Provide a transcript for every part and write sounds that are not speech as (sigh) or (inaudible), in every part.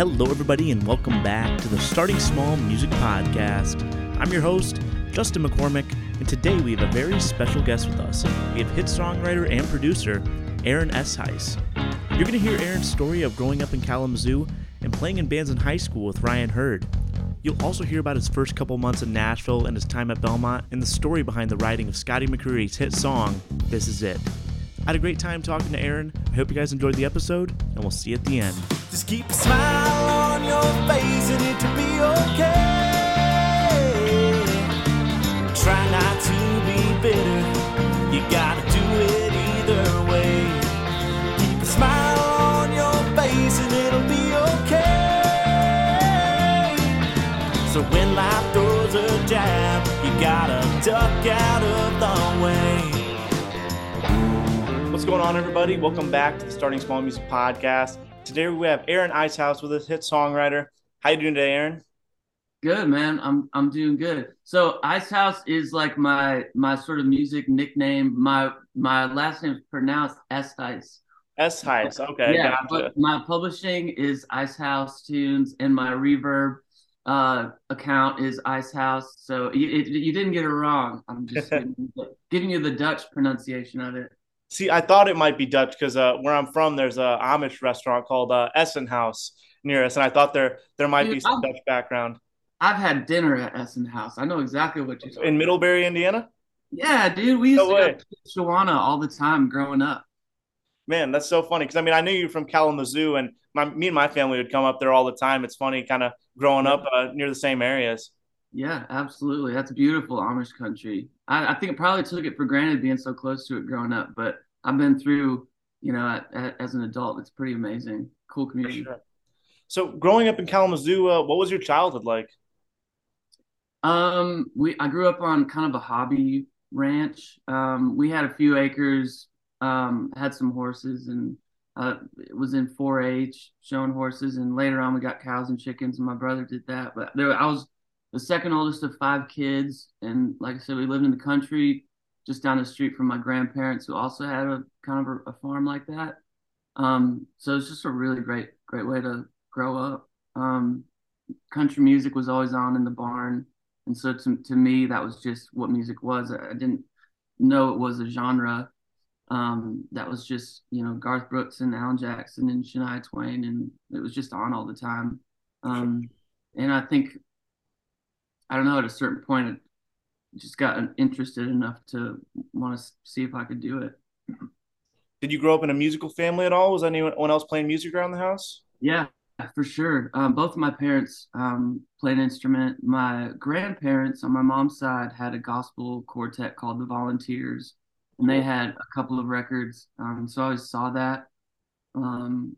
Hello, everybody, and welcome back to the Starting Small Music Podcast. I'm your host, Justin McCormick, and today we have a very special guest with us. We have hit songwriter and producer Aaron Eshuis. You're going to hear Aaron's story of growing up in Kalamazoo and playing in bands in high school with Ryan Hurd. You'll also hear about his first couple months in Nashville and his time at Belmont and the story behind the writing of Scotty McCreery's hit song, This Is It. I had a great time talking to Aaron. I hope you guys enjoyed the episode, and we'll see you at the end. Just keep a smile on your face and it will be okay. Try not to be bitter. You gotta do it either way. Keep a smile on your face and it'll be okay. So when life throws a jab, you gotta duck out of the way. What's going on, everybody? Welcome back to the Starting Small Music Podcast. Today we have Aaron Icehouse with us, hit songwriter. How you doing today, Aaron? Good man, I'm I'm doing good. So Icehouse is like my my sort of music nickname. My my last name is pronounced S Ice. S Heis. Okay, yeah, gotcha. but my publishing is Icehouse Tunes, and my Reverb uh, account is Icehouse. So you it, you didn't get it wrong. I'm just (laughs) giving, you the, giving you the Dutch pronunciation of it. See, I thought it might be Dutch because uh, where I'm from, there's a Amish restaurant called uh, Essenhaus near us, and I thought there there might Dude, be some I'm- Dutch background I've had dinner at Essenhaus. I know exactly what you're talking. in Middlebury, Indiana. Yeah, dude, we used No to way. go to Shawana all the time growing up. Man, that's so funny because I mean I knew you from Kalamazoo, and my me and my family would come up there all the time. It's funny, kind of growing up uh, near the same areas. Yeah, absolutely. That's beautiful Amish country. I, I think I probably took it for granted being so close to it growing up, but I've been through, you know, at, at, as an adult, it's pretty amazing. Cool community. sure. So, growing up in Kalamazoo, uh, what was your childhood like? Um, we I grew up on kind of a hobby ranch. Um, we had a few acres, um, had some horses, and uh, it was in 4-H showing horses. And later on, we got cows and chickens, and my brother did that. But there, I was the second oldest of five kids, and like I said, we lived in the country, just down the street from my grandparents, who also had a kind of a, a farm like that. Um, so it's just a really great, great way to grow up. Um, country music was always on in the barn. And so to, to me, that was just what music was. I didn't know it was a genre. Um, that was just, you know, Garth Brooks and Alan Jackson and Shania Twain, and it was just on all the time. Um, and I think, I don't know, at a certain point, I just got interested enough to want to see if I could do it. Did you grow up in a musical family at all? Was anyone else playing music around the house? Yeah, for sure. Um, both of my parents um, played an instrument. My grandparents on my mom's side had a gospel quartet called the Volunteers, and they had a couple of records. Um, so I always saw that um,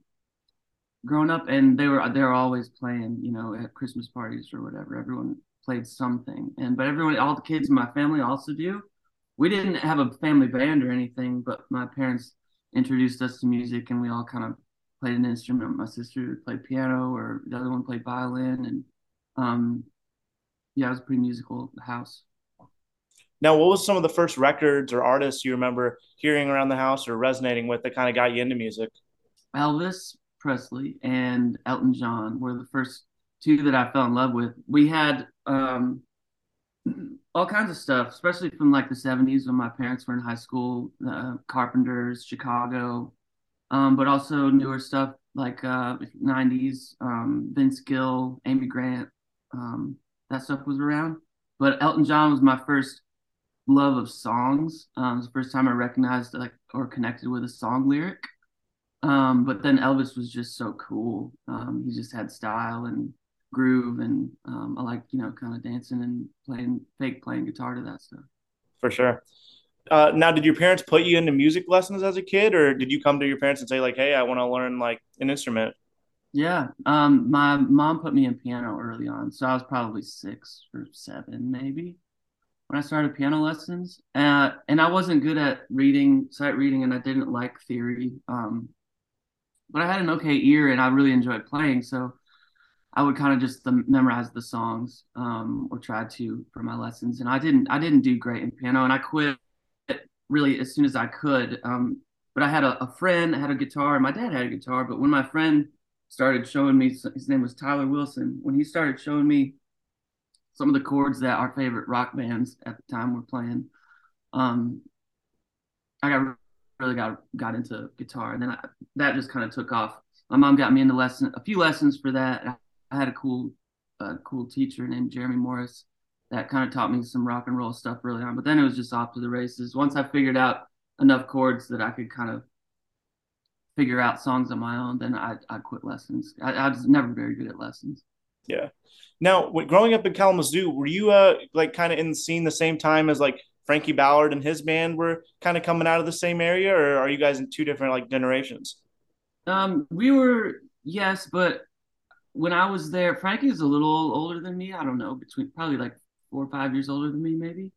growing up, and they were they were always playing. You know, at Christmas parties or whatever, everyone played something. And but everyone, all the kids in my family also do. We didn't have a family band or anything, but my parents introduced us to music, and we all kind of played an instrument. My sister played piano, or the other one played violin, and um, yeah, it was a pretty musical The house. Now, what was some of the first records or artists you remember hearing around the house or resonating with that kind of got you into music? Elvis Presley and Elton John were the first two that I fell in love with. We had um, all kinds of stuff, especially from like the 70s when my parents were in high school, uh, Carpenters, Chicago, um, but also newer stuff like uh, 90s, um, Vince Gill, Amy Grant, um, that stuff was around. But Elton John was my first love of songs. Um, it was the first time I recognized like or connected with a song lyric. Um, but then Elvis was just so cool. Um, he just had style and groove, and um, I like you know kind of dancing and playing fake playing guitar to that stuff. For sure. Uh, now, did your parents put you into music lessons as a kid, or did you come to your parents and say like, "Hey, I want to learn like an instrument"? Yeah, um, my mom put me in piano early on, so I was probably six or seven maybe when I started piano lessons. Uh, and I wasn't good at reading, sight reading, and I didn't like theory. Um, but I had an okay ear, and I really enjoyed playing, so I would kind of just um, memorize the songs um, or try to for my lessons. And I didn't, I didn't do great in piano, and I quit really as soon as I could. Um, but I had a, a friend had a guitar, and my dad had a guitar. But when my friend started showing me his name was Tyler Wilson. When he started showing me some of the chords that our favorite rock bands at the time were playing, um, I got really got got into guitar, and then I, that just kind of took off. My mom got me into lesson a few lessons for that. I had a cool, uh, cool teacher named Jeremy Morris that kind of taught me some rock and roll stuff early on. But then it was just off to the races. Once I figured out enough chords that I could kind of figure out songs on my own, then I I quit lessons. I, I was never very good at lessons. Yeah. Now, growing up in Kalamazoo, were you uh like kind of in the scene the same time as like Frankie Ballard and his band were kind of coming out of the same area, or are you guys in two different like generations? Um, we were yes, but when I was there, Frankie is a little older than me. I don't know, between probably like four or five years older than me, maybe.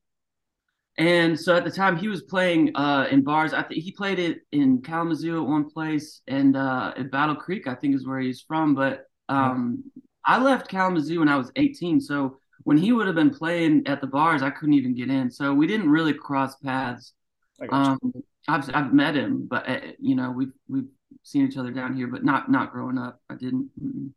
And so at the time he was playing uh, in bars. I think he played it in Kalamazoo at one place and uh, at Battle Creek, I think is where he's from. But um, I left Kalamazoo when I was 18. So when he would have been playing at the bars, I couldn't even get in. So we didn't really cross paths. Um, I've I've met him, but uh, you know we've we've seen each other down here, but not not growing up. I didn't. Mm-mm.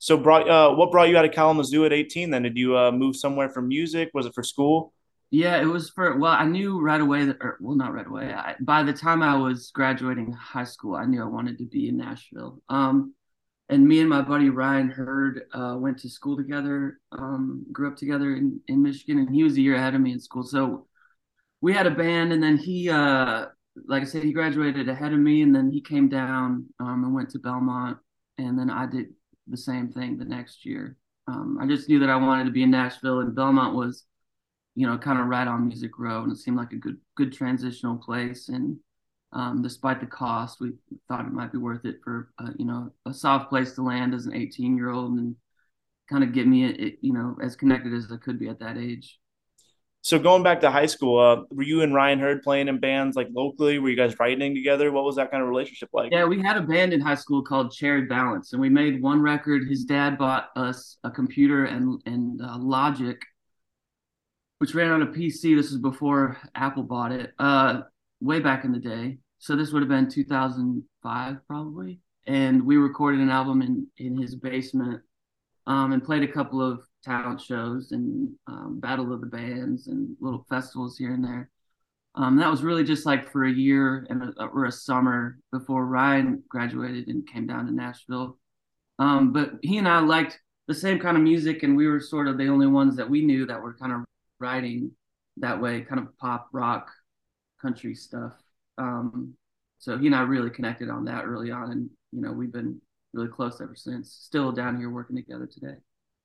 So brought uh, what brought you out of Kalamazoo at 18? Then did you uh, move somewhere for music? Was it for school? Yeah, it was for well, I knew right away that, or well, not right away. I, by the time I was graduating high school, I knew I wanted to be in Nashville. Um, and me and my buddy Ryan Hurd uh, went to school together, um, grew up together in, in Michigan, and he was a year ahead of me in school. So we had a band, and then he, uh, like I said, he graduated ahead of me, and then he came down um, and went to Belmont, and then I did the same thing the next year. Um, I just knew that I wanted to be in Nashville, and Belmont was, you know, kind of right on Music Row, and it seemed like a good good transitional place. And um, despite the cost, we thought it might be worth it for uh, you know a soft place to land as an 18 year old and kind of get me, you know, as connected as I could be at that age. So going back to high school, uh, were you and Ryan Hurd playing in bands like locally? Were you guys writing together? What was that kind of relationship like? Yeah, we had a band in high school called Cherry Balance, and we made one record. His dad bought us a computer and and uh, Logic, which ran on a PC. This was before Apple bought it, uh, way back in the day. So this would have been 2005 probably, and we recorded an album in in his basement, um, and played a couple of talent shows and um, battle of the bands and little festivals here and there. Um, that was really just like for a year and a, or a summer before Ryan graduated and came down to Nashville. Um, but he and I liked the same kind of music, and we were sort of the only ones that we knew that were kind of writing that way, kind of pop rock, country stuff. Um, so he and I really connected on that early on, and you know we've been really close ever since. Still down here working together today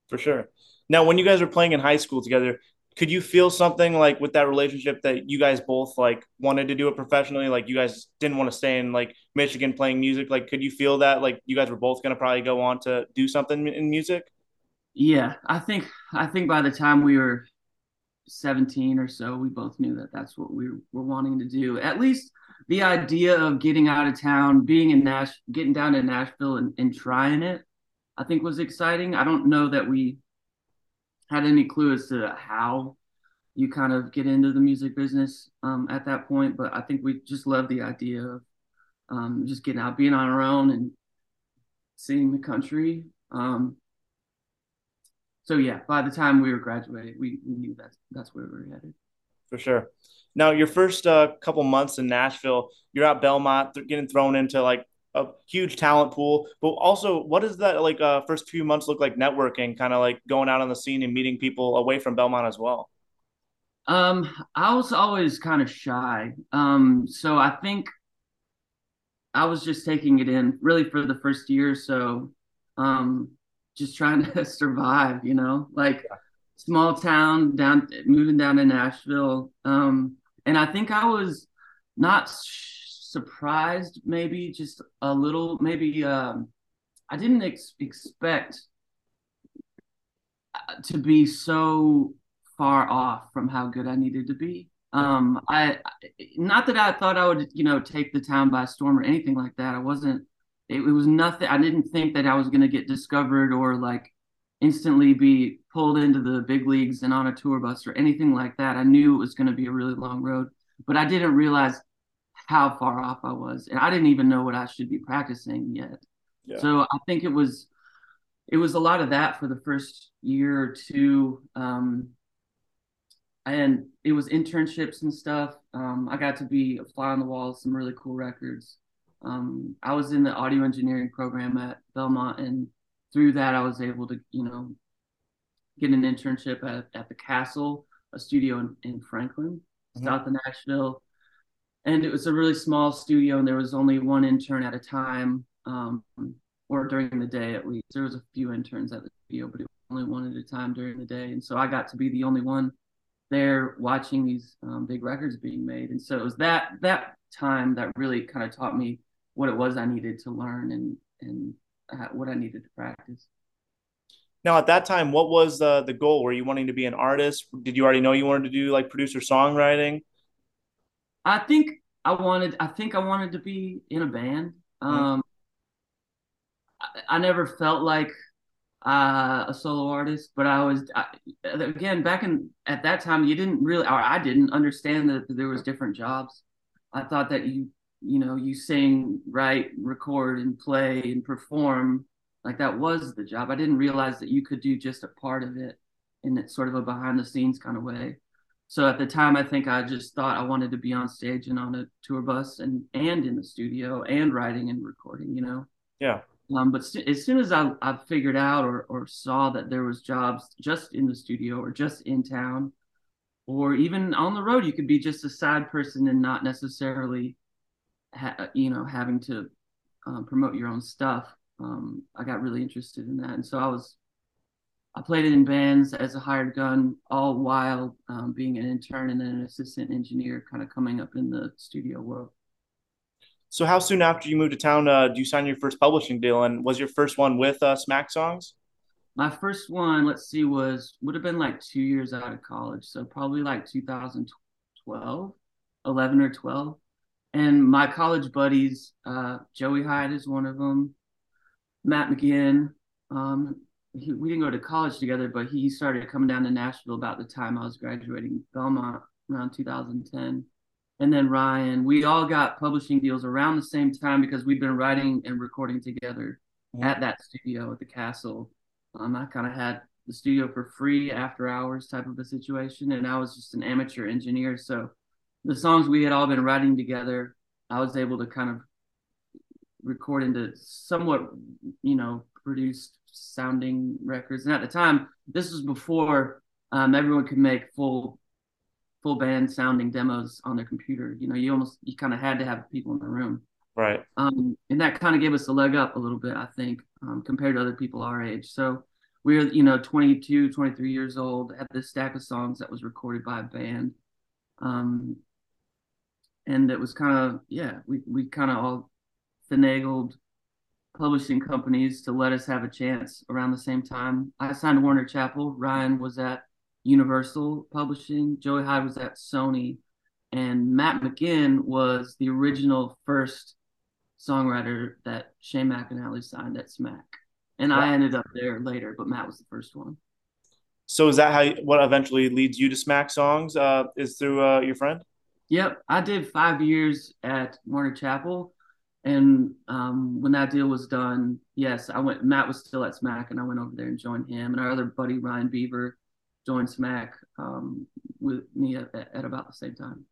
for sure. Now, when you guys were playing in high school together, could you feel something like with that relationship that you guys both like wanted to do it professionally? Like you guys didn't want to stay in like Michigan playing music. Like, could you feel that like you guys were both going to probably go on to do something in music? Yeah, I think I think by the time we were 17 or so, we both knew that that's what we were wanting to do. At least the idea of getting out of town, being in Nash, getting down to Nashville and, and trying it I think was exciting. I don't know that we had any clue as to how you kind of get into the music business um, at that point, but I think we just loved the idea of um, just getting out, being on our own, and seeing the country. Um, so yeah, by the time we were graduating, we, we knew that's that's where we were headed. For sure. Now, your first uh, couple months in Nashville, you're at Belmont, getting thrown into like a huge talent pool. But also, what does that like uh, first few months look like networking, kind of like going out on the scene and meeting people away from Belmont as well? Um, I was always kind of shy. Um, so I think I was just taking it in really for the first year or so. Um, just trying (laughs) to survive, you know, like small town down, moving down to Nashville. Um, and I think I was not surprised, maybe just a little. Maybe um, I didn't ex- expect uh, to be so far off from how good I needed to be. Um, I not that I thought I would, you know, take the town by storm or anything like that. I wasn't. It, it was nothing. I didn't think that I was going to get discovered or like instantly be pulled into the big leagues and on a tour bus or anything like that. I knew it was going to be a really long road, but I didn't realize how far off I was, and I didn't even know what I should be practicing yet. Yeah. So I think it was it was a lot of that for the first year or two. Um, and it was internships and stuff. Um, I got to be a fly on the wall some really cool records. Um, I was in the audio engineering program at Belmont, and through that, I was able to, you know, get an internship at, at the Castle, a studio in, in Franklin, mm-hmm. south of Nashville. And it was a really small studio, and there was only one intern at a time, um, or during the day at least. There was a few interns at the studio, but it was only one at a time during the day. And so I got to be the only one there watching these um, big records being made. And so it was that that time that really kind of taught me what it was I needed to learn and and uh, what I needed to practice. Now, at that time, what was the the goal? Were you wanting to be an artist? Did you already know you wanted to do like producer songwriting? I think I wanted. I think I wanted to be in a band. Mm-hmm. Um, I, I, never felt like uh, a solo artist, but I was I, again back in at that time. You didn't really, or I didn't understand that there was different jobs. I thought that you, you know, you sing, write, record, and play and perform like that was the job. I didn't realize that you could do just a part of it in sort of a behind the scenes kind of way. So at the time, I think I just thought I wanted to be on stage and on a tour bus and and in the studio and writing and recording. You know. Yeah. Um, but st- as soon as I, I figured out or, or saw that there was jobs just in the studio or just in town or even on the road, you could be just a side person and not necessarily, ha- you know, having to um, promote your own stuff um, I got really interested in that. And so I was, I played in bands as a hired gun, all while um, being an intern and then an assistant engineer, kind of coming up in the studio world. So, how soon after you moved to town uh, do you sign your first publishing deal? And was your first one with uh, Smack Songs? My first one, let's see, was would have been like two years out of college, so probably like 2012, 11 or 12. And my college buddies, uh, Joey Hyde is one of them. Matt McGinn. Um, he, we didn't go to college together, but he started coming down to Nashville about the time I was graduating Belmont around 2010. And then Ryan, we all got publishing deals around the same time because we've been writing and recording together yeah. at that studio at the castle. Um, I kind of had the studio for free after hours type of a situation, and I was just an amateur engineer. So the songs we had all been writing together, I was able to kind of record into somewhat, you know, produced sounding records. And at the time, this was before um, everyone could make full full band sounding demos on their computer. You know, you almost you kind of had to have people in the room. Right. Um, and that kind of gave us a leg up a little bit, I think, um, compared to other people our age. So we were, you know, 22, 23 years old, had this stack of songs that was recorded by a band. Um, and it was kind of, yeah, we, we kind of all finagled publishing companies to let us have a chance around the same time. I signed Warner Chappell. Ryan was at Universal Publishing. Joey Hyde was at Sony. And Matt McGinn was the original first songwriter that Shane McAnally signed at Smack. And wow. I ended up there later, but Matt was the first one. So is that how what eventually leads you to Smack Songs? Uh, is through uh, your friend? Yep, I did five years at Warner Chappell, and um, when that deal was done, yes, I went. Matt was still at Smack, and I went over there and joined him. And our other buddy Ryan Beaver joined Smack um, with me at, at, about the same time.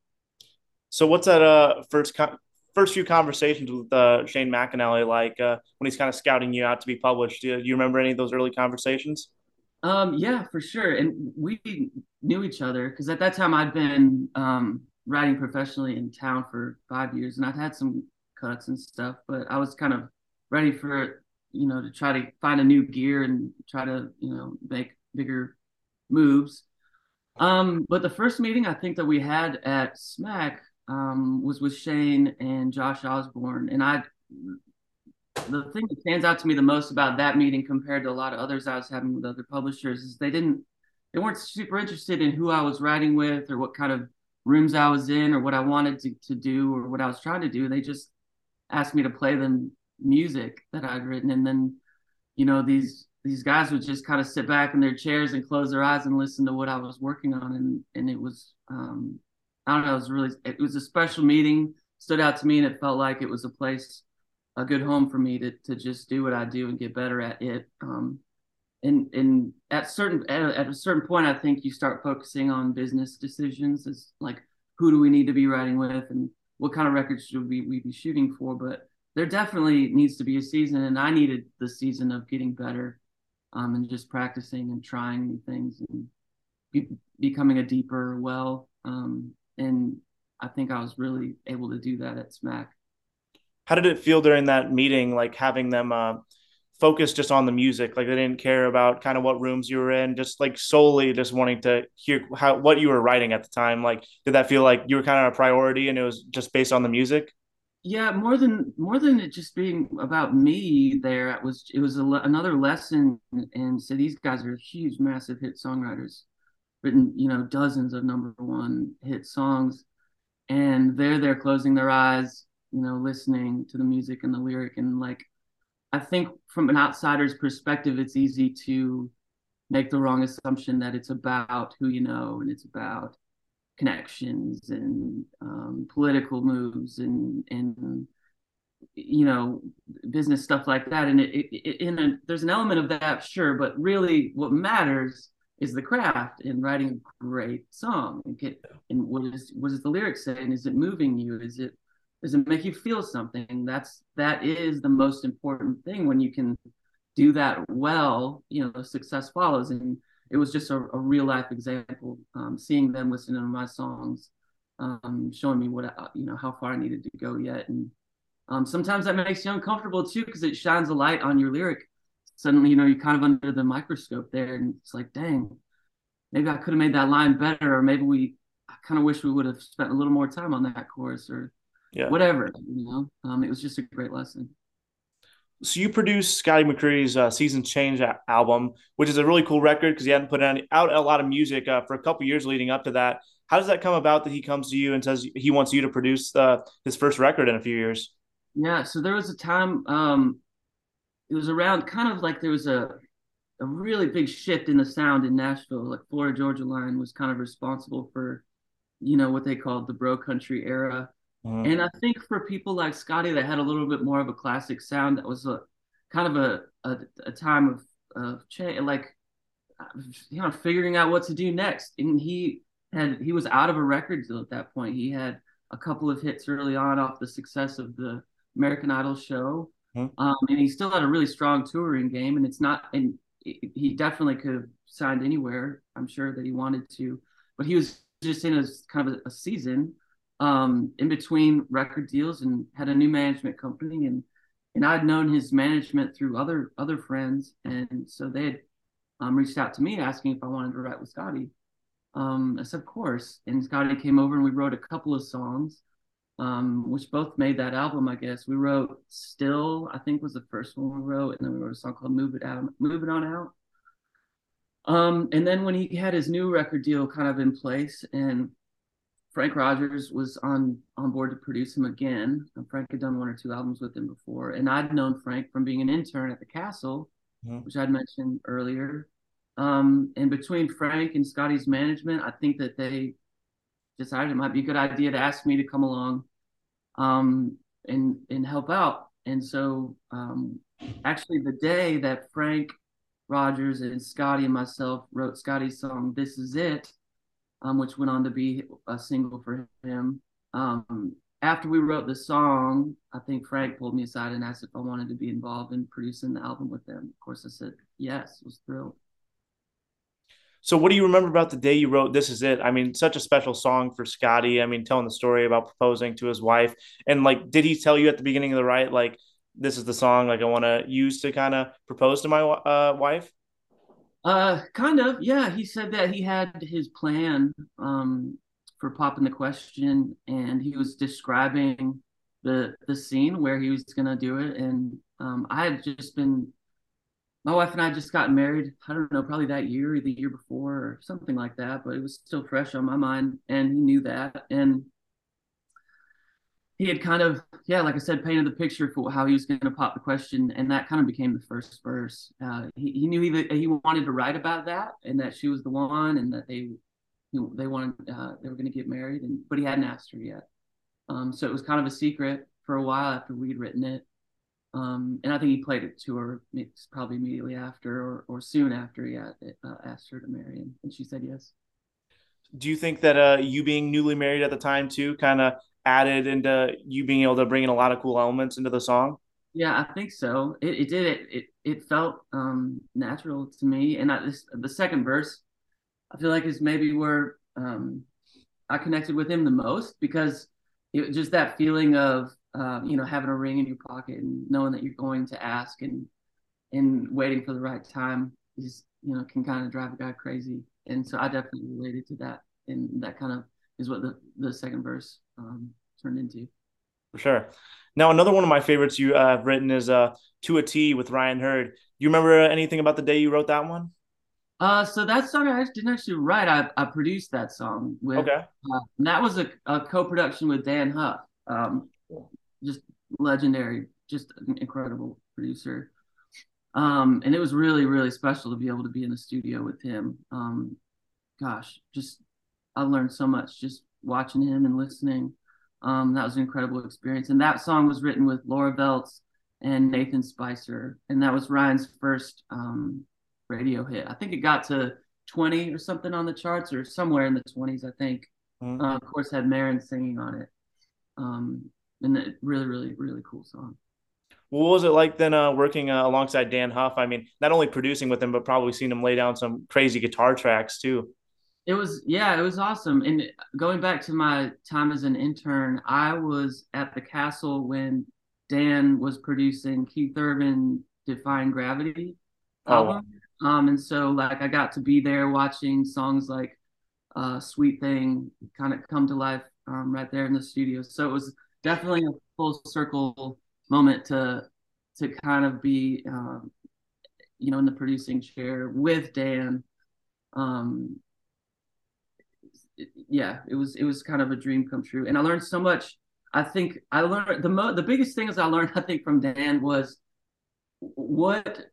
So, what's that uh, first con- first few conversations with uh, Shane McAnally like uh, when he's kind of scouting you out to be published? Do you, do you remember any of those early conversations? Um, yeah, for sure. And we knew each other because at that time I'd been um, writing professionally in town for five years, and I'd had some cuts and stuff. But I was kind of ready for you know to try to find a new gear and try to you know make bigger moves. Um, but the first meeting I think that we had at Smack um, was with Shane and Josh Osborne, and I. The thing that stands out to me the most about that meeting compared to a lot of others I was having with other publishers is they didn't, they weren't super interested in who I was writing with or what kind of rooms I was in or what I wanted to, to do or what I was trying to do. They just asked me to play them music that I'd written, and then you know these these guys would just kind of sit back in their chairs and close their eyes and listen to what I was working on, and and it was um, I don't know, it was really it was a special meeting, stood out to me, and it felt like it was a place a good home for me to to just do what I do and get better at it. Um, and and at certain at, at a certain point, I think you start focusing on business decisions. As like who do we need to be writing with? And what kind of records should we, we be shooting for. But there definitely needs to be a season, and I needed the season of getting better um, and just practicing and trying new things and be, becoming a deeper well. Um, and I think I was really able to do that at Smack. How did it feel during that meeting, like having them uh, focus just on the music? Like they didn't care about kind of what rooms you were in, just like solely just wanting to hear how what you were writing at the time. Like, did that feel like you were kind of a priority and it was just based on the music? Yeah, more than more than it just being about me. There, it was it was a, another lesson, and so these guys are huge, massive hit songwriters, written you know dozens of number one hit songs, and they're there closing their eyes, you know, listening to the music and the lyric, and like I think from an outsider's perspective, it's easy to make the wrong assumption that it's about who you know and it's about connections and um, political moves and and you know business stuff like that. And it, it, in a, there's an element of that sure but really what matters is the craft in writing a great song. And get and what is what does the lyrics say and is it moving you? Is it does it make you feel something that's that is the most important thing when you can do that well you know success follows and it was just a, a real life example. Um, seeing them listening to my songs, um, showing me what I, you know how far I needed to go yet, and um, sometimes that makes you uncomfortable too because it shines a light on your lyric. Suddenly, you know, you're kind of under the microscope there, and it's like, dang, maybe I could have made that line better, or maybe we, I kind of wish we would have spent a little more time on that chorus, or yeah. whatever. You know, um, it was just a great lesson so you produced Scotty McCreery's uh, Seasons Change album, which is a really cool record because he hadn't put out a lot of music uh, for a couple years leading up to that. How does that come about that he comes to you and says he wants you to produce uh, his first record in a few years? Yeah, so there was a time. Um, it was around kind of like there was a a really big shift in the sound in Nashville. Like Florida Georgia Line was kind of responsible for, you know, what they called the bro country era. Mm-hmm. And I think for people like Scotty that had a little bit more of a classic sound, that was a kind of a a, a time of of change, like you know, figuring out what to do next. And he had he was out of a record deal at that point. He had a couple of hits early on off the success of the American Idol show, mm-hmm. um, and he still had a really strong touring game. And it's not, and he definitely could have signed anywhere. I'm sure that he wanted to, but he was just in a kind of a, a season um, in between record deals and had a new management company and and I'd known his management through other other friends and so they had um, reached out to me asking if I wanted to write with Scotty. Um, I said of course, and Scotty came over and we wrote a couple of songs, um, which both made that album. I guess we wrote "Still," I think was the first one we wrote, and then we wrote a song called "Move It Out," "Move It On Out." Um, and then when he had his new record deal kind of in place, and Frank Rogers was on on board to produce him again. Frank had done one or two albums with him before, and I'd known Frank from being an intern at the Castle, mm-hmm. which I'd mentioned earlier. Um, and between Frank and Scotty's management, I think that they decided it might be a good idea to ask me to come along um, and and help out. And so, um, actually, the day that Frank Rogers and Scotty and myself wrote Scotty's song "This Is It," um, which went on to be a single for him. Um, after we wrote the song, I think Frank pulled me aside and asked if I wanted to be involved in producing the album with them. Of course, I said yes. Was thrilled. So, what do you remember about the day you wrote "This Is It"? I mean, such a special song for Scotty. I mean, telling the story about proposing to his wife, and like, did he tell you at the beginning of the write, like, this is the song like I want to use to kind of propose to my uh, wife? Uh, kind of. Yeah, he said that he had his plan um, for popping the question, and he was describing the the scene where he was gonna do it. And um, I had just been, my wife and I just got married. I don't know, probably that year or the year before or something like that. But it was still fresh on my mind, and he knew that. And he had kind of yeah like i said painted the picture for how he was going to pop the question and that kind of became the first verse. Uh, he, he knew he, he wanted to write about that and that she was the one and that they you know, they wanted uh, they were going to get married and but he hadn't asked her yet. Um, so it was kind of a secret for a while after we'd written it. Um, and I think he played it to her probably immediately after or, or soon after he had, uh, asked her to marry him, and she said yes. Do you think that uh, you being newly married at the time too kind of added into you being able to bring in a lot of cool elements into the song? Yeah, I think so. It, it did. It, it it felt um, natural to me, and I, this, the second verse, I feel like is maybe where um, I connected with him the most because it just that feeling of uh, you know having a ring in your pocket and knowing that you're going to ask and and waiting for the right time is you know can kind of drive a guy crazy and so i definitely related to that and that kind of is what the the second verse um, turned into for sure now another one of my favorites you uh, have written is uh to a t with ryan hurd Do you remember anything about the day you wrote that one uh, so that song I didn't actually write. I, I produced that song with. Okay. Uh, that was a, a co-production with Dann Huff. Um, just legendary, just an incredible producer. Um, and it was really, really special to be able to be in the studio with him. Um, gosh, just I learned so much just watching him and listening. Um, that was an incredible experience. And that song was written with Laura Veltz and Nathan Spicer, and that was Ryan's first um, radio hit. I think it got to 20 or something on the charts, or somewhere in the 20s, I think. Mm-hmm. Uh, of course, had Maren singing on it. Um, and it, really, really, really cool song. What was it like then uh, working uh, alongside Dann Huff? I mean, not only producing with him, but probably seeing him lay down some crazy guitar tracks too. It was, yeah, it was awesome. And going back to my time as an intern, I was at the castle when Dann was producing Keith Urban Defying Gravity album. Oh. Um, and so like I got to be there watching songs like uh, Sweet Thing kind of come to life um, right there in the studio. So it was definitely a full circle moment to to kind of be um, you know in the producing chair with Dann. Um, yeah, it was it was kind of a dream come true, and I learned so much. I think I learned the mo- the biggest thing is I learned (laughs) I think from Dann was what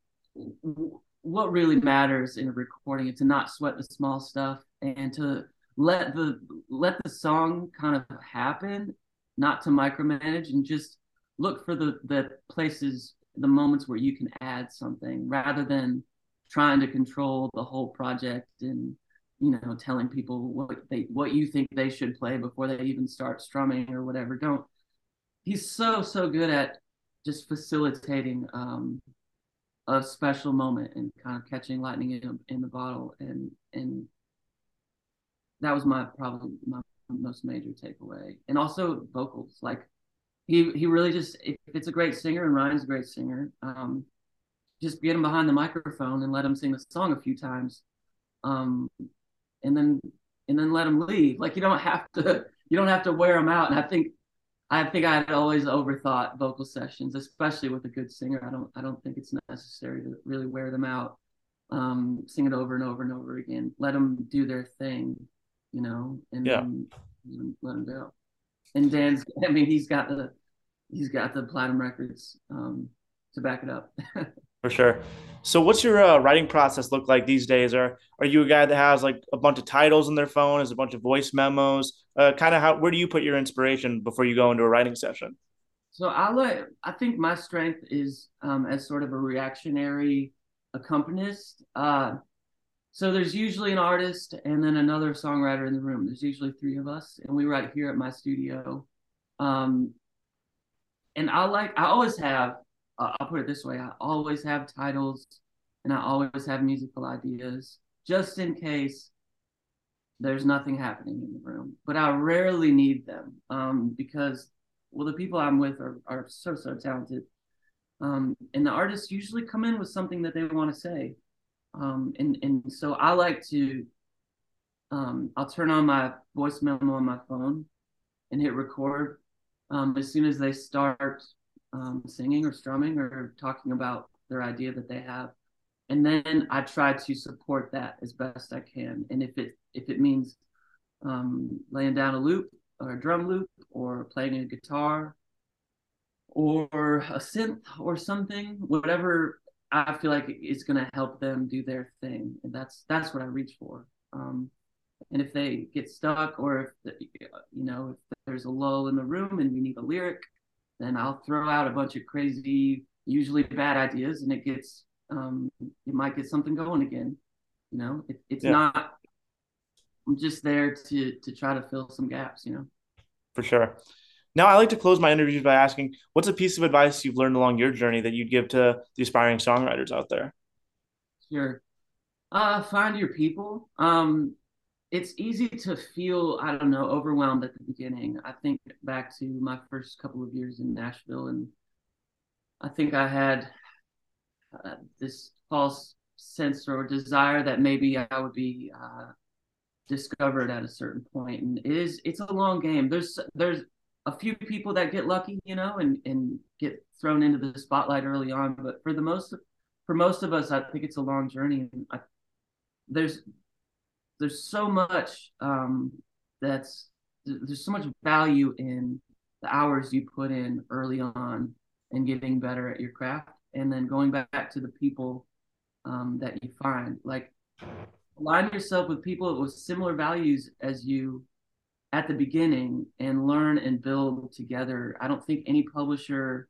what really matters in a recording and to not sweat the small stuff and to let the let the song kind of happen not to micromanage and just look for the the places the moments where you can add something rather than trying to control the whole project and you know telling people what they what you think they should play before they even start strumming or whatever. Don't he's so so good at just facilitating um, a special moment and kind of catching lightning in, in the bottle. And and that was my probably my most major takeaway. And also vocals, like he he really just if it's a great singer and Ryan's a great singer, um, just get him behind the microphone and let him sing the song a few times, um, and then and then let them leave. Like you don't have to you don't have to wear them out. And I think I think I had always overthought vocal sessions, especially with a good singer. I don't I don't think it's necessary to really wear them out. Um, sing it over and over and over again. Let them do their thing you know, and yeah. then let him go. And Dann's, I mean, he's got the he's got the platinum records um, to back it up. (laughs) For sure. So, what's your uh, writing process look like these days? Are are you a guy that has like a bunch of titles in their phone? Is a bunch of voice memos? Uh, kind of how? Where do you put your inspiration before you go into a writing session? So I like. I think my strength is um, as sort of a reactionary accompanist. Uh, so there's usually an artist and then another songwriter in the room. There's usually three of us, and we write here at my studio. Um, and I like, I always have, uh, I'll put it this way: I always have titles, and I always have musical ideas, just in case there's nothing happening in the room. But I rarely need them um, because, well, the people I'm with are are so so talented, um, and the artists usually come in with something that they want to say um, and and so I like to um, I'll turn on my voice memo on my phone and hit record um, as soon as they start um, singing or strumming or talking about their idea that they have, and then I try to support that as best I can. And if it if it means um, laying down a loop or a drum loop or playing a guitar or a synth or something, whatever I feel like it's going to help them do their thing, and that's that's what I reach for. Um, and if they get stuck, or if the, you know if there's a lull in the room and we need a lyric, then I'll throw out a bunch of crazy usually bad ideas, and it gets um, it might get something going again. You know, it, it's yeah. not. I'm just there to to try to fill some gaps. You know, for sure. Now, I like to close my interviews by asking, what's a piece of advice you've learned along your journey that you'd give to the aspiring songwriters out there? Sure. Uh, find your people. Um, it's easy to feel, I don't know, overwhelmed at the beginning. I think back to my first couple of years in Nashville, and I think I had uh, this false sense or desire that maybe I would be uh, discovered at a certain point. And it is, it's a long game. There's, there's a few people that get lucky, you know, and and get thrown into the spotlight early on. But for the most, for most of us, I think it's a long journey. And I, there's there's so much um, that's there's so much value in the hours you put in early on and getting better at your craft, and then going back to the people um, that you find. Like align yourself with people with similar values as you at the beginning and learn and build together. I don't think any publisher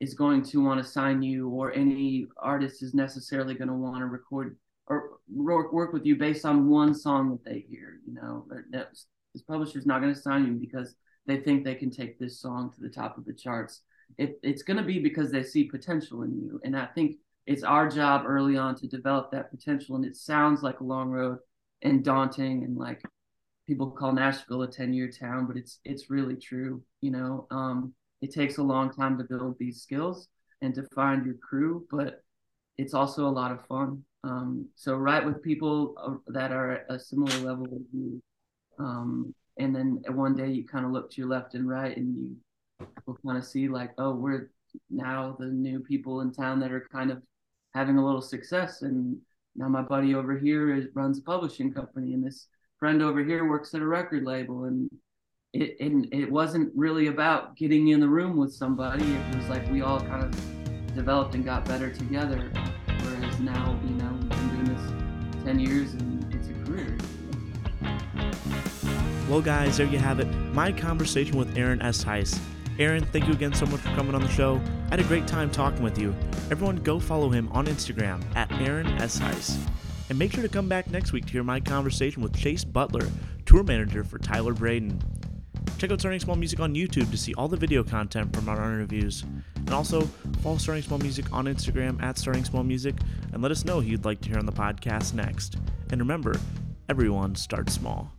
is going to want to sign you or any artist is necessarily going to want to record or work with you based on one song that they hear. You know, this publisher is not going to sign you because they think they can take this song to the top of the charts. It, it's going to be because they see potential in you. And I think it's our job early on to develop that potential. And it sounds like a long road and daunting and like people call Nashville a 10 year town, but it's it's really true. You know, um, it takes a long time to build these skills and to find your crew, but it's also a lot of fun. Um, so write with people uh, that are a similar level as you, um, and then one day you kind of look to your left and right, and you will kind of see like, oh, we're now the new people in town that are kind of having a little success, and now my buddy over here is, runs a publishing company, and this friend over here works at a record label and it, and it wasn't really about getting in the room with somebody. It was like we all kind of developed and got better together. Whereas now, you 10 years and it's a career. Well, guys, there you have it. My conversation with Aaron Eshuis. Aaron, thank you again so much for coming on the show. I had a great time talking with you. Everyone, go follow him on Instagram at Aaron Eshuis. And make sure to come back next week to hear my conversation with Chase Butler, tour manager for Tyler Braden. Check out Starting Small Music on YouTube to see all the video content from our interviews. And also, follow Starting Small Music on Instagram at Starting Small Music and let us know who you'd like to hear on the podcast next. And remember, everyone starts small.